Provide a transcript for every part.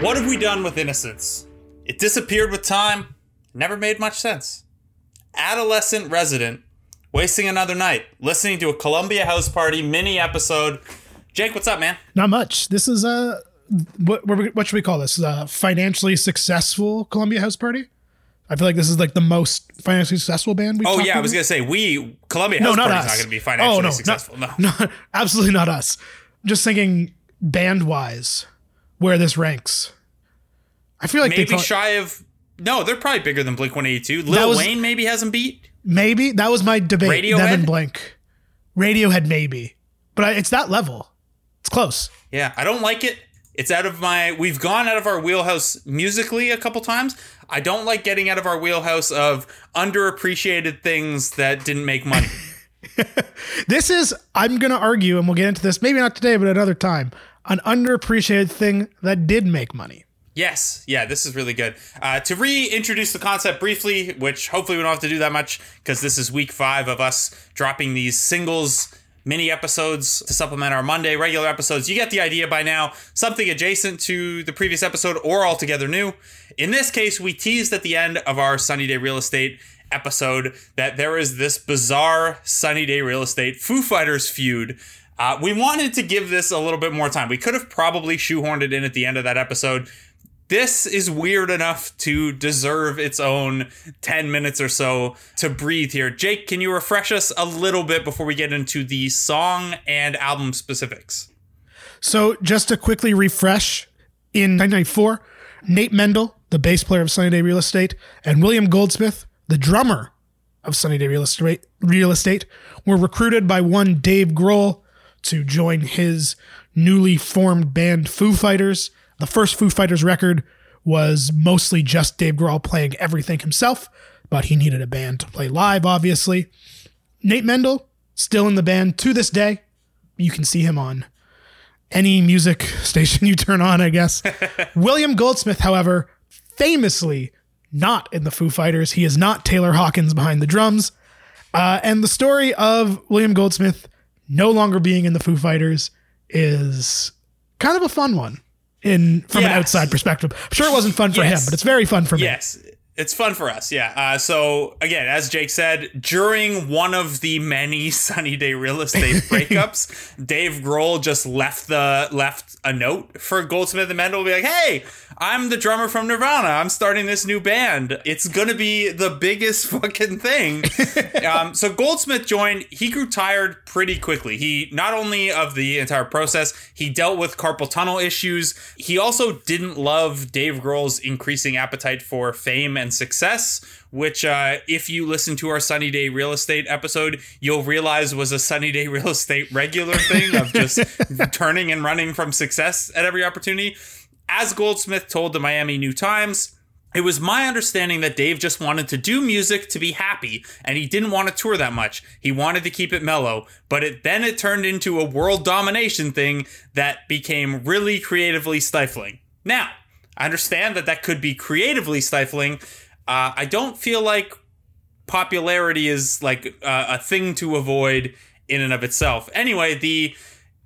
What have we done with innocence? It disappeared with time, never made much sense. Adolescent resident, wasting another night, listening to a Columbia House Party mini episode. Jake, what's up, man? Not much. This is a what what what should we call this? A financially successful Columbia House Party. I feel like this is like the most financially successful band we've Oh yeah, I was gonna say we Columbia no, House not Party's us. not gonna be financially oh, no, successful. Not, no. no, absolutely not us. Just thinking band wise, where this ranks. I feel like they maybe shy of no, they're probably bigger than Blink One Eighty Two. Lil was- Wayne maybe hasn't beat. maybe that was my debate. Radiohead? Devin Blink, Radiohead maybe, but I, it's that level. It's close. Yeah, I don't like it. It's out of my. We've gone out of our wheelhouse musically a couple times. I don't like getting out of our wheelhouse of underappreciated things that didn't make money. This is, I'm going to argue, and we'll get into this maybe not today, but another time, an underappreciated thing that did make money. Yes, yeah, this is really good. Uh, to reintroduce the concept briefly, which hopefully we don't have to do that much because this is week five of us dropping these singles mini episodes to supplement our Monday regular episodes. You get the idea by now. Something adjacent to the previous episode or altogether new. In this case, we teased at the end of our Sunny Day Real Estate episode that there is this bizarre Sunny Day Real Estate Foo Fighters feud. Uh, we wanted to give this a little bit more time. We could have probably shoehorned it in at the end of that episode. This is weird enough to deserve its own 10 minutes or so to breathe here. Jake, can you refresh us a little bit before we get into the song and album specifics? So, just to quickly refresh, in 1994, Nate Mendel, the bass player of Sunny Day Real Estate, and William Goldsmith, the drummer of Sunny Day Real Estate, Real Estate were recruited by one Dave Grohl to join his newly formed band Foo Fighters. The first Foo Fighters record was mostly just Dave Grohl playing everything himself, but he needed a band to play live, obviously. Nate Mendel, still in the band to this day. You can see him on any music station you turn on, I guess. William Goldsmith, however, famously not in the Foo Fighters. He is not Taylor Hawkins behind the drums. Uh, and the story of William Goldsmith no longer being in the Foo Fighters is kind of a fun one in from an outside perspective. I'm sure it wasn't fun for Yes. him, but it's very fun for me. Yes, it's fun for us. Yeah. Uh, so again, as Jake said, during one of the many Sunny Day Real Estate breakups, Dave Grohl just left the left a note for Goldsmith and Mendel, to be like, "Hey, I'm the drummer from Nirvana. I'm starting this new band. It's gonna be the biggest fucking thing." um, so Goldsmith joined. He grew tired pretty quickly. He not only of the entire process, he dealt with carpal tunnel issues. He also didn't love Dave Grohl's increasing appetite for fame and and Success, which, uh, if you listen to our Sunny Day Real Estate episode, you'll realize was a Sunny Day Real Estate regular thing of just turning and running from success at every opportunity. As Goldsmith told the Miami New Times, it was my understanding that Dave just wanted to do music to be happy and he didn't want to tour that much. He wanted to keep it mellow, but it then it turned into a world domination thing that became really creatively stifling. Now, I understand that that could be creatively stifling. Uh, I don't feel like popularity is like uh, a thing to avoid in and of itself. Anyway, the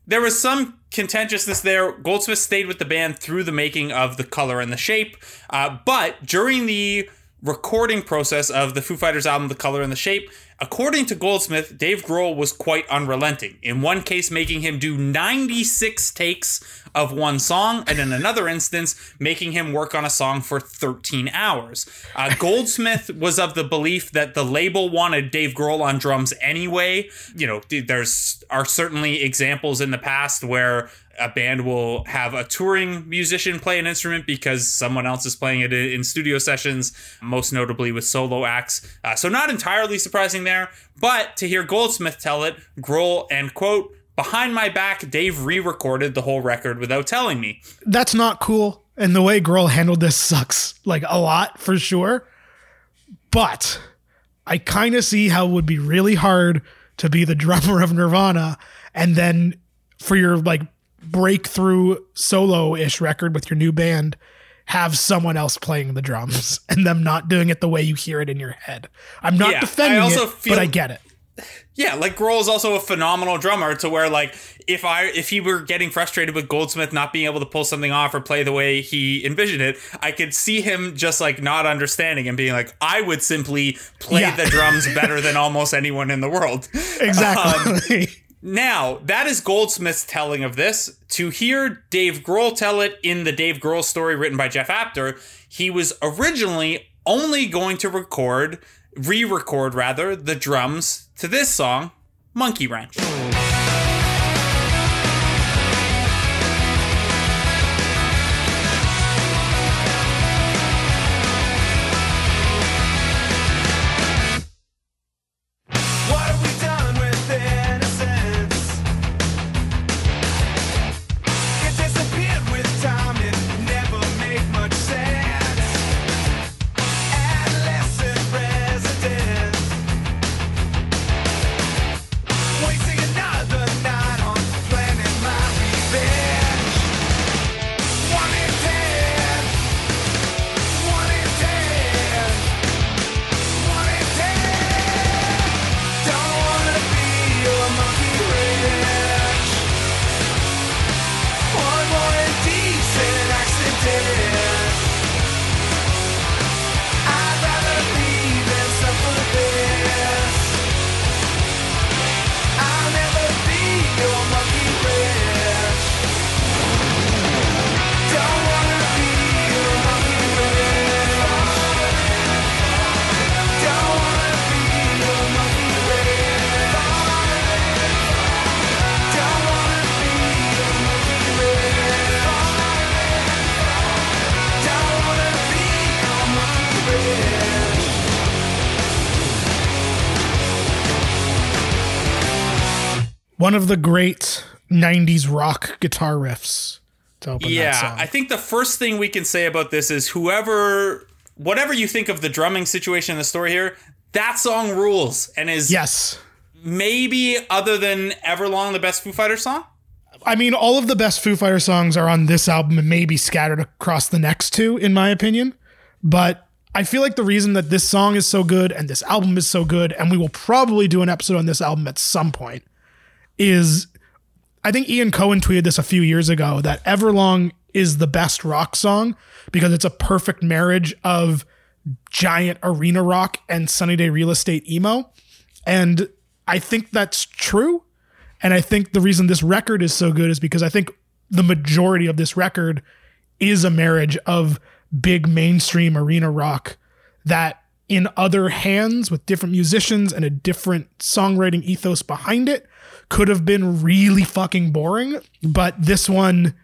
there was some contentiousness there. Goldsmith stayed with the band through the making of The Color and the Shape, uh, but during the recording process of the Foo Fighters album The Color and the Shape, according to Goldsmith, Dave Grohl was quite unrelenting. In one case, making him do 96 takes of one song, and in another instance, making him work on a song for 13 hours. Uh, Goldsmith was of the belief that the label wanted Dave Grohl on drums anyway. You know, there's are certainly examples in the past where a band will have a touring musician play an instrument because someone else is playing it in studio sessions, most notably with solo acts. Uh, so, not entirely surprising there, but to hear Goldsmith tell it, Grohl and quote, behind my back, Dave re recorded the whole record without telling me. That's not cool. And the way Grohl handled this sucks like a lot for sure. But I kind of see how it would be really hard to be the drummer of Nirvana and then for your like breakthrough solo ish record with your new band have someone else playing the drums and them not doing it the way you hear it in your head. I'm not Yeah, defending I also it, feel- but I get it. Yeah, like Grohl is also a phenomenal drummer to where like if I if he were getting frustrated with Goldsmith not being able to pull something off or play the way he envisioned it, I could see him just like not understanding and being like, I would simply play Yeah. the drums better than almost anyone in the world. Exactly. Um, now, that is Goldsmith's telling of this. To hear Dave Grohl tell it in the Dave Grohl story written by Jeff Apter, he was originally only going to record, re record rather, the drums to this song, Monkey Wrench. One of the great 90s rock guitar riffs to open that Yeah. I think the first thing we can say about this is whoever, whatever you think of the drumming situation in the story here, that song rules and is yes. maybe other than Everlong the best Foo Fighters song. I mean, all of the best Foo Fighter songs are on this album and maybe scattered across the next two, in my opinion. But I feel like the reason that this song is so good and this album is so good, and we will probably do an episode on this album at some point, is I think Ian Cohen tweeted this a few years ago that Everlong is the best rock song because it's a perfect marriage of giant arena rock and Sunny Day Real Estate emo. And I think that's true. And I think the reason this record is so good is because I think the majority of this record is a marriage of big mainstream arena rock that in other hands with different musicians and a different songwriting ethos behind it could have been really fucking boring, but this one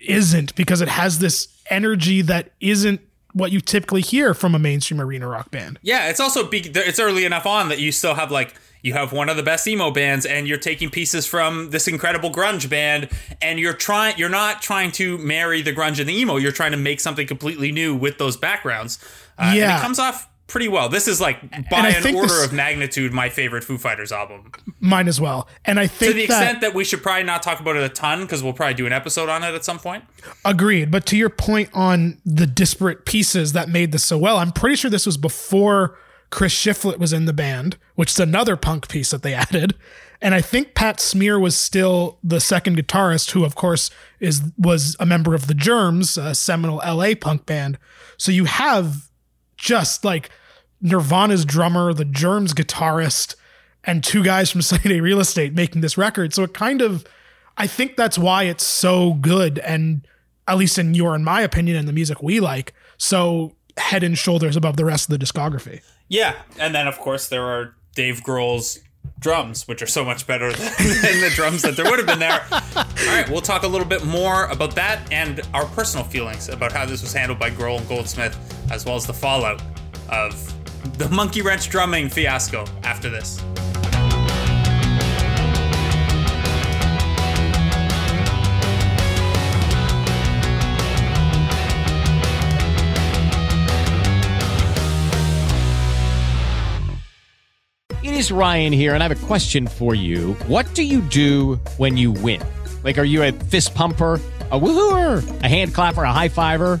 isn't because it has this energy that isn't what you typically hear from a mainstream arena rock band. Yeah, it's also be- it's early enough on that you still have like you have one of the best emo bands and you're taking pieces from this incredible grunge band and you're trying you're not trying to marry the grunge and the emo you're trying to make something completely new with those backgrounds uh, and Yeah. it comes off pretty well this is like by an order this- of magnitude my favorite foo fighters album Mine as well. And I think to the that extent that we should probably not talk about it a ton because we'll probably do an episode on it at some point Agreed. But to your point on the disparate pieces that made this so well, I'm pretty sure this was before Chris Shiflett was in the band, which is another punk piece that they added. And I think Pat Smear was still the second guitarist, who of course is was a member of the Germs, a seminal LA punk band. So you have just like Nirvana's drummer, the Germs guitarist, and two guys from Sunny Day Real Estate making this record. So it kind of, I think that's why it's so good, and at least in your and my opinion, and the music we like, so head and shoulders above the rest of the discography. Yeah, and then of course there are Dave Grohl's drums, which are so much better than the drums that there would have been there. All right, we'll talk a little bit more about that and our personal feelings about how this was handled by Grohl and Goldsmith, as well as the fallout of the monkey wrench drumming fiasco after this. It is Ryan here, and I have a question for you. What do you do when you win? Like, are you a fist pumper? A woohooer, a hand clapper, a high fiver.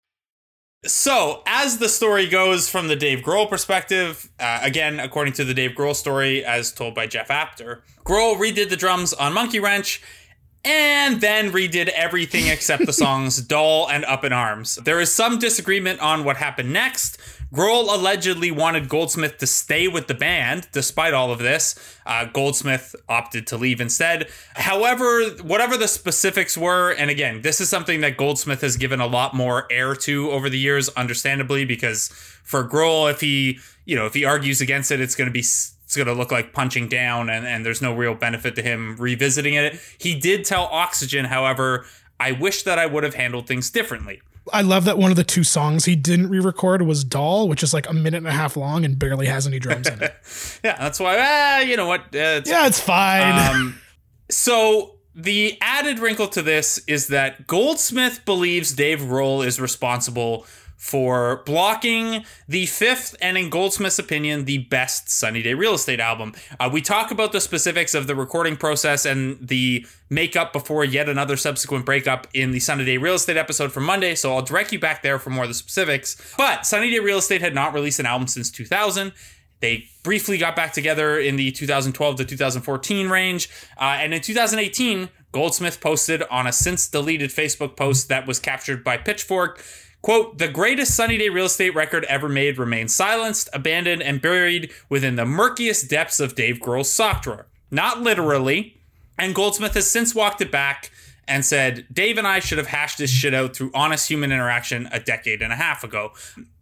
So, as the story goes from the Dave Grohl perspective, uh, again, according to the Dave Grohl story as told by Jeff Apter, Grohl redid the drums on Monkey Wrench and then redid everything except the songs Doll and Up in Arms. There is some disagreement on what happened next. Grohl allegedly wanted Goldsmith to stay with the band despite all of this. Uh, Goldsmith opted to leave instead. However, whatever the specifics were, and again, this is something that Goldsmith has given a lot more air to over the years, understandably, because for Grohl, if he, you know, if he argues against it, it's going to be it's going to look like punching down and, and there's no real benefit to him revisiting it. He did tell Oxygen, however, I wish that I would have handled things differently. I love that one of the two songs he didn't re-record was "Doll," which is like a minute and a half long and barely has any drums in it. Yeah, that's why, ah, you know what? Uh, it's yeah, it's fine. Um, so the added wrinkle to this is that Goldsmith believes Dave Grohl is responsible for blocking the fifth and in Goldsmith's opinion the best Sunny Day Real Estate album. Uh, we talk about the specifics of the recording process and the makeup before yet another subsequent breakup in the Sunny Day Real Estate episode from Monday, so I'll direct you back there for more of the specifics. But Sunny Day Real Estate had not released an album since 2000. They briefly got back together in the 2012 to 2014 range. Uh, and in 2018, Goldsmith posted on a since deleted Facebook post that was captured by Pitchfork quote, the greatest Sunny Day real estate record ever made remains silenced, abandoned, and buried within the murkiest depths of Dave Grohl's sock drawer. Not literally. And Goldsmith has since walked it back and said, Dave and I should have hashed this shit out through honest human interaction a decade and a half ago.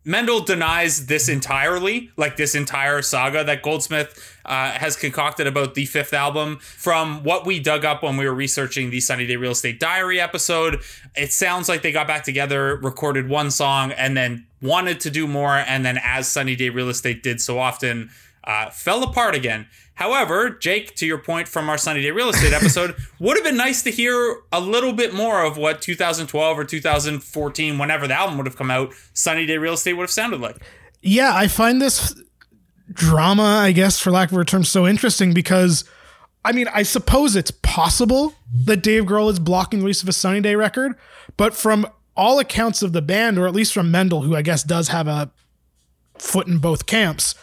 Mendel denies this entirely, like this entire saga that Goldsmith uh, has concocted about the fifth album. From what we dug up when we were researching the Sunny Day Real Estate Diary episode, it sounds like they got back together, recorded one song, and then wanted to do more. And then, as Sunny Day Real Estate did so often, uh, fell apart again. However, Jake, to your point from our Sunny Day Real Estate episode, would have been nice to hear a little bit more of what 2012 or 2014, whenever the album would have come out, Sunny Day Real Estate would have sounded like. yeah, I find this drama, I guess, for lack of a term, so interesting because I mean, I suppose it's possible that Dave Grohl is blocking the release of a Sunny Day record, but from all accounts of the band, or at least from Mendel, who I guess does have a foot in both camps,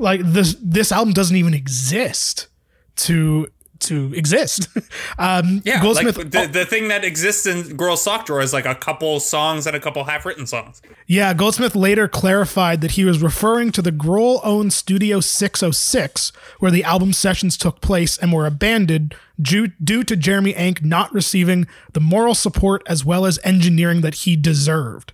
like this this album doesn't even exist to to exist. um, Yeah, Goldsmith. like the, the thing that exists in Grohl's Sock Drawer is like a couple songs and a couple half-written songs. Yeah, Goldsmith later clarified that he was referring to the Grohl owned Studio 606, where the album sessions took place and were abandoned due, due to Jeremy Enigk not receiving the moral support as well as engineering that he deserved.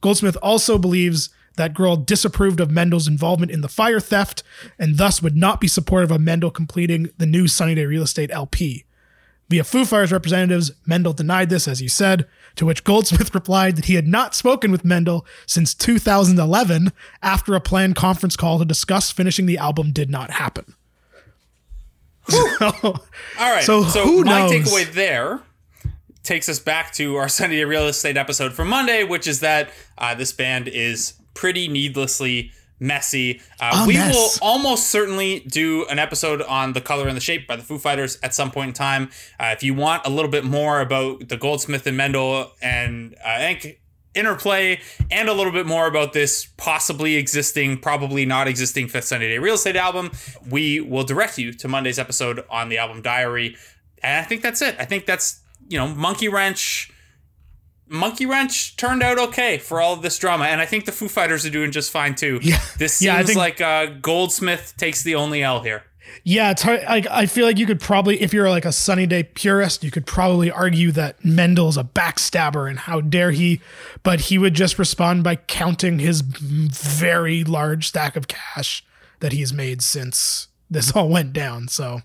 Goldsmith also believes that Grohl disapproved of Mendel's involvement in the fire theft and thus would not be supportive of Mendel completing the new Sunny Day Real Estate LP. Via Foo Fighters representatives, Mendel denied this, as he said, to which Goldsmith replied that he had not spoken with Mendel since 2011 after a planned conference call to discuss finishing the album did not happen. All right. So So, who my knows? takeaway there takes us back to our Sunny Day Real Estate episode from Monday, which is that uh, this band is pretty needlessly messy. Uh, we mess. will almost certainly do an episode on the color and the shape by the Foo Fighters at some point in time. Uh, if you want a little bit more about the Goldsmith and Mendel and uh, interplay and a little bit more about this possibly existing, probably not existing Fifth Sunny Day Real Estate album, we will direct you to Monday's episode on the album Diary. And I think that's it. I think that's, you know, Monkey Wrench. Monkey Wrench turned out okay for all of this drama, and I think the Foo Fighters are doing just fine too. Yeah. This seems Yeah, think- like uh, Goldsmith takes the only L here. Yeah, it's hard. Like, I feel like you could probably, if you're like a Sunny Day purist, you could probably argue that Mendel's a backstabber and how dare he, but he would just respond by counting his very large stack of cash that he's made since this all went down. So,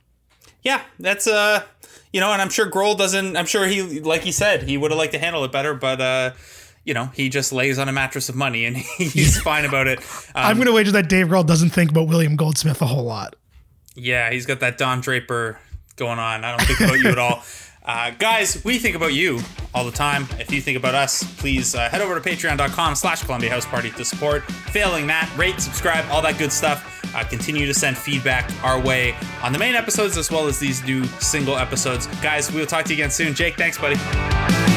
Yeah, that's uh, you know, and I'm sure Grohl doesn't. I'm sure he, like he said, he would have liked to handle it better, but uh, you know, he just lays on a mattress of money and he's fine about it. Um, I'm going to wager that Dave Grohl doesn't think about William Goldsmith a whole lot. Yeah, he's got that Don Draper going on. I don't think about you at all. Uh, guys, we think about you all the time. If you think about us, please uh, head over to patreon.com slash Columbia House Party to support. Failing that, rate, subscribe, all that good stuff. Uh, continue to send feedback our way on the main episodes as well as these new single episodes. Guys, we will talk to you again soon. Jake, thanks, buddy.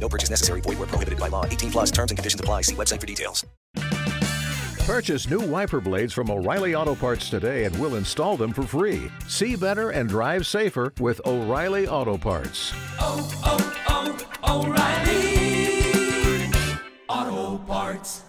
No purchase necessary. Void where prohibited by law. 18 plus terms and conditions apply. See website for details. Purchase new wiper blades from O'Reilly Auto Parts today and we'll install them for free. See better and drive safer with O'Reilly Auto Parts. Oh, oh, oh, O'Reilly. Auto Parts.